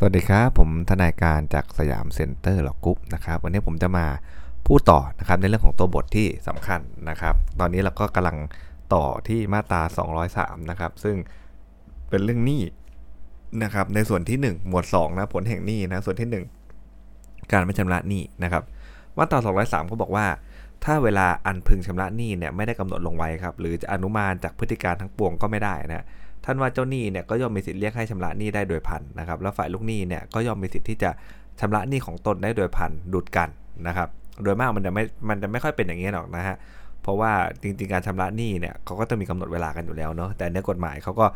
สวัสดีครับ ผมทนายการจาก Siam Center Law Group นะครับวันนี้ผมจะมาพูดต่อนะครับในเรื่องของตัวบทที่สำคัญนะครับ ตอนนี้เราก็กำลังต่อที่มาตรา 203 นะครับ ซึ่งเป็นเรื่องหนี้นะครับ ในส่วนที่ 1 หมวด2นะผลแห่งหนี้นะส่วนที่ 1 การไม่ชำระหนี้นะครับ มาตรา 203 ก็บอกว่า ถ้าเวลาอันพึงชำระหนี้เนี่ยไม่ได้กำหนดลงไว้ครับ หรือจะอนุมานจากพฤติการทั้งปวงก็ไม่ได้นะ ท่านว่าเจ้าหนี้เนี่ยก็ย่อมมีสิทธิ์เรียกให้ชำระหนี้ได้โดยพันนะครับแล้วฝ่ายลูกหนี้เนี่ยก็ย่อมมีสิทธิ์ที่จะชำระหนี้ของตนได้โดยพันดุดกันนะครับโดยมากมันจะไม่มันจะไม่ค่อยเป็นอย่างนี้หรอกนะฮะเพราะว่าจริงๆการชำระหนี้เนี่ยเขาก็ต้องมีกำหนดเวลากันอยู่แล้วเนาะแต่ในกฎหมายเขาก็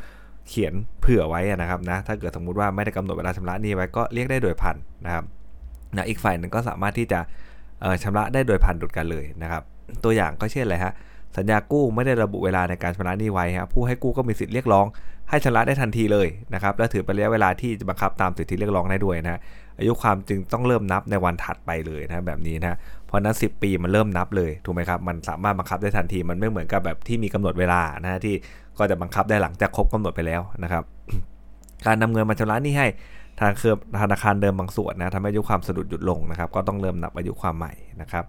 เขียนเผื่อไว้นะครับนะถ้าเกิดสมมุติว่าไม่ได้กำหนดเวลาชำระหนี้ไว้ก็เรียกได้โดยพันนะครับนะอีกฝ่ายหนึ่งก็สามารถที่จะชำระได้โดยพันดุดกันเลยนะครับตัวอย่างก็เช่นอะไรฮะ สัญญากู้ไม่ได้ระบุเวลาในการชำระหนี้ไว้ครับผู้ให้กู้ก็มีสิทธิ์เรียกร้อง ให้ชำระได้ทันทีเลยนะครับและถือเป็นระยะเวลาที่จะบังคับตามสิทธิเรียกร้องได้ด้วยนะอายุความจึงต้องเริ่มนับในวันถัดไปเลยนะแบบนี้นะเพราะนั้น 10 ปีมันเริ่มนับเลยถูกไหมครับมันสามารถบังคับได้ทันทีมันไม่เหมือนกับแบบที่มีกำหนดเวลานะที่ก็จะบังคับได้หลังจากครบกำหนดไปแล้วนะครับการนำเงินมาชำระหนี้ให้ทางเครือธนาคารเดิมบางส่วนนะทำให้อายุความสะดุดหยุดลงนะครับก็ต้องเริ่มนับอายุความใหม่นะครับ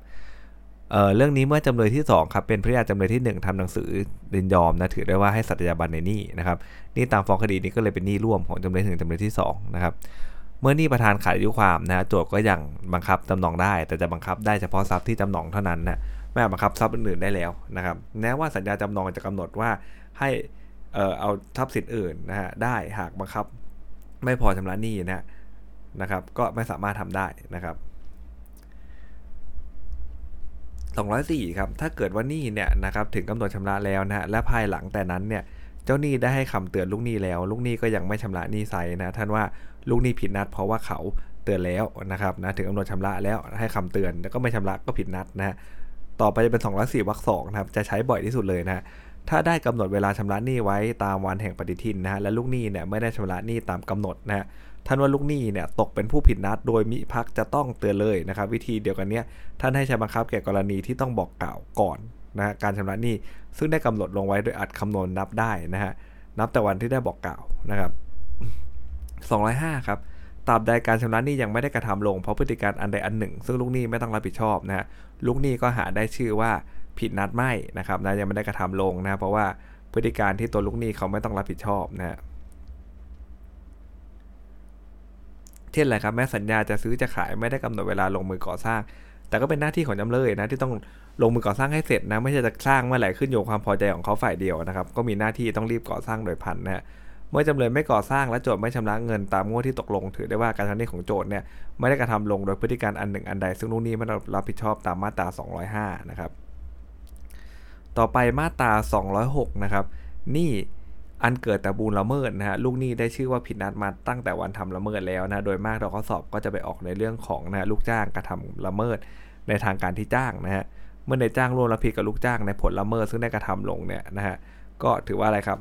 เเรื่องนี้เมื่อจำเลยที่ 2 ครับเป็นพระยาจำเลยที่ 1ทำหนังสือดินยอมนะถือได้ว่าให้สัตยาบันในหนี้นะครับนี่ตามฟ้องคดีนี้ก็เลยเป็นหนี้ร่วมของจำเลยถึงจำเลยที่2นะครับเมื่อหนี้ประธานขาดอายุความนะโจทก์ก็ยังบังคับจำนองได้ แต่จะบังคับได้เฉพาะทรัพย์ที่จำนองเท่านั้นนะไม่บังคับทรัพย์อื่นๆได้แล้วนะครับแม้ว่าสัญญาจำนองจะกำหนดว่าให้เอ่อเอาทรัพย์สินอื่นนะฮะได้หากบังคับ ไม่พอชำระหนี้นะนะครับก็ไม่สามารถทำได้นะครับ 204ครับถ้าเกิดว่านี่เนี่ยนะครับถึงกำหนดชำระแล้วนะฮะและภายหลังแต่นั้นเนี่ยเจ้าหนี้ได้ให้คำเตือนลูกหนี้แล้ว ลูกหนี้ก็ยังไม่ชำระหนี้ใส่นะท่านว่าลูกหนี้ผิดนัดเพราะว่าเขาเตือนแล้วนะครับนะถึงกำหนดชำระแล้วให้คำเตือนแล้วก็ไม่ชำระก็ผิดนัดนะฮะต่อไปจะเป็น204วรรคสองนะครับจะใช้บ่อยที่สุดเลยนะ ถ้าได้กำหนดเวลาชำระหนี้ไว้ตามวันแห่งปฏิทินนะฮะและลูกหนี้เนี่ยไม่ได้ชำระหนี้ตามกำหนดนะฮะท่านว่าลูกหนี้เนี่ยตกเป็นผู้ผิดนัด โดยมิพักจะต้องเตือนเลยนะครับ วิธีเดียวกันเนี้ยท่านให้ใช้บังคับแก่กรณีที่ต้องบอกกล่าวก่อนนะการชำระหนี้ซึ่งได้กำหนดลงไว้โดยอัดคำนวณนับได้นะฮะนับแต่วันที่ได้บอกกล่าวนะครับ205ครับตราบใดการชำระหนี้ยังไม่ได้กระทำลงเพราะพฤติการอันใดอันหนึ่ง ซึ่งลูกหนี้ไม่ต้องรับผิดชอบนะฮะลูกหนี้ก็หาได้ชื่อว่า ผิดนัดไม่นะครับนะยังไม่ได้กระทำลงนะเพราะว่าพฤติการที่ตัวลูกหนี้เขาไม่ต้องรับผิดชอบนะฮะเช่นอะไรครับแม้สัญญาจะซื้อจะขายไม่ได้กำหนดเวลาลงมือก่อสร้าง แต่ก็เป็นหน้าที่ของจำเลยนะที่ต้องลงมือก่อสร้างให้เสร็จนะไม่ใช่จะสร้างเมื่อไหร่ขึ้นอยู่ความพอใจของเขาฝ่ายเดียวนะครับก็มีหน้าที่ต้องรีบก่อสร้างโดยพันนะเมื่อจำเลยไม่ก่อสร้างและโจทย์ไม่ชำระเงินตามงวดที่ตกลง ถือได้ว่าการทำหนี้ของโจทย์เนี่ยไม่ได้กระทำลงโดยพฤติการอันหนึ่งอันใดซึ่งลูกหนี้ไม่ต้องรับผิดชอบตามมาตรา 205 นะครับ ต่อไปมาตรา 206 นะครับ นี่อันเกิดแต่บูลละเมิดนะฮะลูกหนี้ได้ชื่อว่าผิดนัดมาตั้งแต่วันทำละเมิดแล้วนะโดยมากเราข้อสอบก็จะไปออกในเรื่องของนะลูกจ้างกระทำละเมิดในทางการที่จ้างนะฮะเมื่อในจ้างร่วมรับผิดกับลูกจ้างในผลละเมิดซึ่งได้กระทำลงเนี่ยนะฮะก็ถือว่าอะไรครับ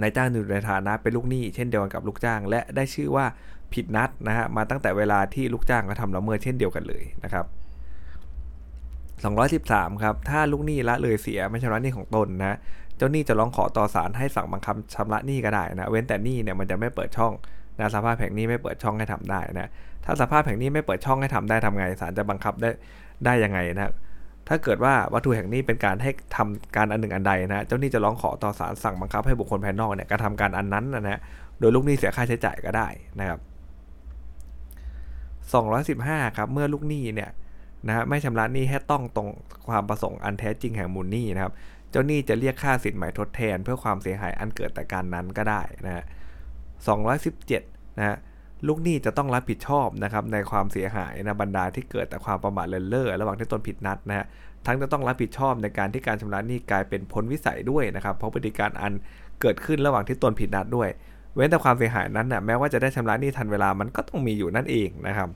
นายจ้างอยู่ในฐานะเป็นลูกหนี้เช่นเดียวกันกับลูกจ้าง และได้ชื่อว่าผิดนัดนะฮะมาตั้งแต่เวลาที่ลูกจ้างกระทำละเมิดเช่นเดียวกันเลยนะครับ 213 ครับ ถ้าลูกหนี้ละเลยเสียไม่ชำระหนี้ของตนนะเจ้าหนี้จะร้องขอต่อศาลให้สั่งบังคับชำระหนี้ก็ได้นะ เว้นแต่หนี้เนี่ยมันจะไม่เปิดช่องนะสภาพแผงนี้ไม่เปิดช่องให้ทำได้นะ ถ้าสภาพแผงนี้ไม่เปิดช่องให้ทำได้ทำไงศาลจะบังคับได้ได้ยังไงนะถ้าเกิดว่าวัตถุแห่งนี้เป็นการให้ทำการอันหนึ่งอันใดนะ เจ้าหนี้จะร้องขอต่อศาลสั่งบังคับให้บุคคลภายนอกเนี่ยกระทำการอันนั้นนะฮะ โดยลูกหนี้เสียค่าใช้จ่ายก็ได้นะครับ215ครับ เมื่อลูกหนี้เนี่ย นะฮะไม่ชำระหนี้ให้ต้องตรงความประสงค์อันแท้จริงแห่งมูลหนี้นะครับเจ้าหนี้จะเรียกค่าสินใหม่ทดแทน เพื่อความเสียหายอันเกิดแต่การนั้นก็ได้นะฮะ217นะฮะลูกหนี้จะต้องรับผิดชอบนะครับในความเสียหายนะบรรดาที่เกิดแต่ความประมาทเลินเล่อระหว่างที่ตนผิดนัดนะฮะทั้งจะต้องรับผิดชอบในการที่การชำระหนี้กลายเป็นพ้นวิสัยด้วยนะครับ เพราะพฤติการอันเกิดขึ้นระหว่างที่ตนผิดนัดด้วย เว้นแต่ความเสียหายนั้นนะแม้ว่าจะได้ชำระหนี้ทันเวลามันก็ต้องมีอยู่นั่นเองนะครับ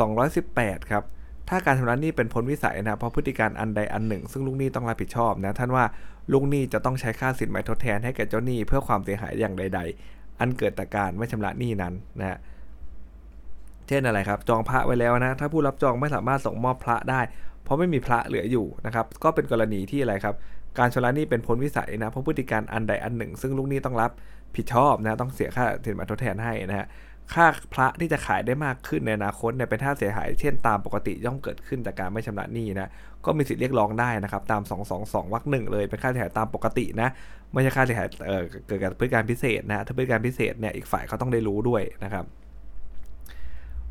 218 ครับ ถ้าการชำระหนี้เป็นพ้นวิสัยนะ เพราะพฤติการอันใดอันหนึ่ง ซึ่งลูกหนี้ต้องรับผิดชอบนะ ท่านว่าลูกหนี้จะต้องใช้ค่าสินไหมทดแทนให้แก่เจ้าหนี้เพื่อความเสียหายอย่างใด ๆ อันเกิดจากการไม่ชำระหนี้นั้นนะ เช่นอะไรครับ จองพระไว้แล้วนะ ถ้าผู้รับจองไม่สามารถส่งมอบพระได้ เพราะไม่มีพระเหลืออยู่นะครับ ก็เป็นกรณีที่อะไรครับ การชำระหนี้เป็นพ้นวิสัยนะ เพราะพฤติการอันใดอันหนึ่ง ซึ่งลูกหนี้ต้องรับผิดชอบนะ ต้องเสียค่าสินไหมทดแทนให้นะฮะ ค่าพระที่จะขายได้มากขึ้นในอนาคตเนี่ยเป็นค่าเสียหายเช่นตามปกติย่อมเกิดขึ้นจากการไม่ชำระหนี้นะก็มีสิทธิ์เรียกร้องได้นะครับตาม 222วรรคหนึ่งเลยเป็นค่าเสียหายตามปกตินะไม่ใช่ค่าเสียหายเเกิดจากพฤติการพิเศษนะถ้าพฤติการพิเศษเนี่ยอีกฝ่ายเขาต้องได้รู้ด้วยนะครับ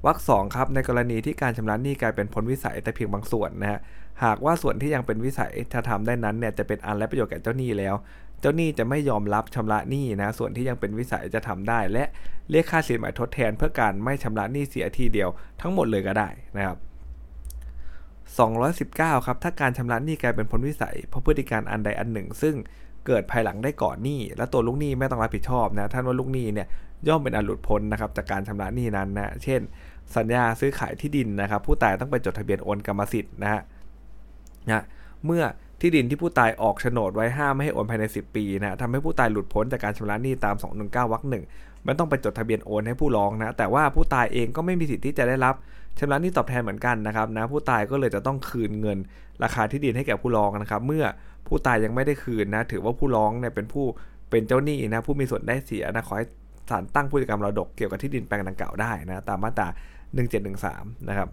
วรรคสองครับในกรณีที่การชำระหนี้กลายเป็นพ้นวิสัยแต่เพียงบางส่วนนะฮะหากว่าส่วนที่ยังเป็นวิสัยถ้าทำได้นั้นเนี่ยจะเป็นอันและประโยชน์แก่เจ้าหนี้แล้ว เจ้าหนี้จะไม่ยอมรับชำระหนี้นะส่วนที่ยังเป็นวิสัยจะทำได้ และเรียกค่าสินไหมทดแทน เพื่อการไม่ชำระหนี้เสียทีเดียวทั้งหมดเลยก็ได้นะครับ219ครับถ้าการชำระหนี้กลายเป็นพ้นวิสัยเพราะพฤติการอันใดอันหนึ่ง ซึ่งเกิดภายหลังได้ก่อนหนี้ และตัวลูกหนี้ไม่ต้องรับผิดชอบนะท่านว่าลูกหนี้เนี่ยย่อมเป็นอันหลุดพ้นนะครับจากการชำระหนี้นั้นนะเช่น สัญญาซื้อขายที่ดินนะครับ ผู้ตายต้องไปจดทะเบียนโอนกรรมสิทธิ์นะฮะนะเมื่อ ที่ดินที่ผู้ตายออกโฉนดไว้ห้ามไม่ให้โอนภายใน 10 ปีนะทำให้ผู้ตายหลุดพ้นจากการชำระหนี้ตาม 219วรรคหนึ่งไม่ต้องไปจดทะเบียนโอนให้ผู้ร้องนะ แต่ว่าผู้ตายเองก็ไม่มีสิทธิ์ที่จะได้รับชำระหนี้ตอบแทนเหมือนกันนะครับนะผู้ตายก็เลยจะต้องคืนเงิน ราคาที่ดินให้แก่ผู้ร้องนะครับ เมื่อผู้ตายยังไม่ได้คืนนะถือว่าผู้ร้องเนี่ยเป็นผู้เป็นเจ้าหนี้นะผู้มีส่วนได้เสียนะขอให้ศาลตั้งผู้จัดการมรดกเกี่ยวกับที่ดินแปลงดังกล่าวได้นะตามมาตรา1713นะครับ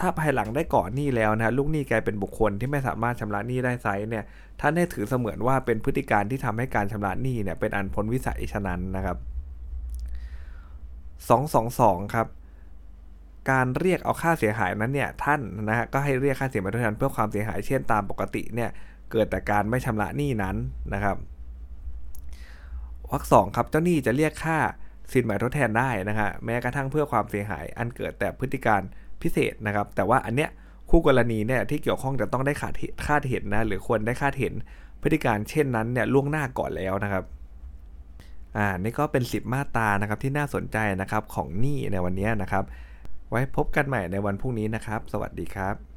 ถ้าภายหลังได้ก่อนหนี้แล้วนะลูกหนี้กลายเป็นบุคคลที่ไม่สามารถชำระหนี้ได้ไซเนี่ยท่านได้ถือเสมือนว่าเป็นพฤติการที่ทำให้การชำระหนี้เนี่ยเป็นอันพ้นวิสัยฉะนั้นนะครับ 222 ครับ การเรียกเอาค่าเสียหายนั้นเนี่ยท่านนะฮะก็ให้เรียกค่าเสียหายทดแทนเพื่อความเสียหายเช่นตามปกติเนี่ยเกิดแต่การไม่ชำระหนี้นั้นนะครับวรรคสองครับเจ้าหนี้จะเรียกค่าสินหมทดแทนได้นะฮะแม้กระทั่งเพื่อความเสียหายอันเกิดแต่พฤติการ พิเศษนะครับ แต่ว่าอันเนี้ยคู่กรณีเนี่ยที่เกี่ยวข้องจะต้องได้คาดคาดเห็นนะหรือควรได้คาดเห็นพฤติการเช่นนั้นเนี่ยล่วงหน้าก่อนแล้วนะครับอ่านี่ก็เป็น 10 มาตรานะครับที่น่าสนใจนะครับของหนี้ในวันนี้นะครับ ไว้พบกันใหม่ในวันพรุ่งนี้นะครับ สวัสดีครับ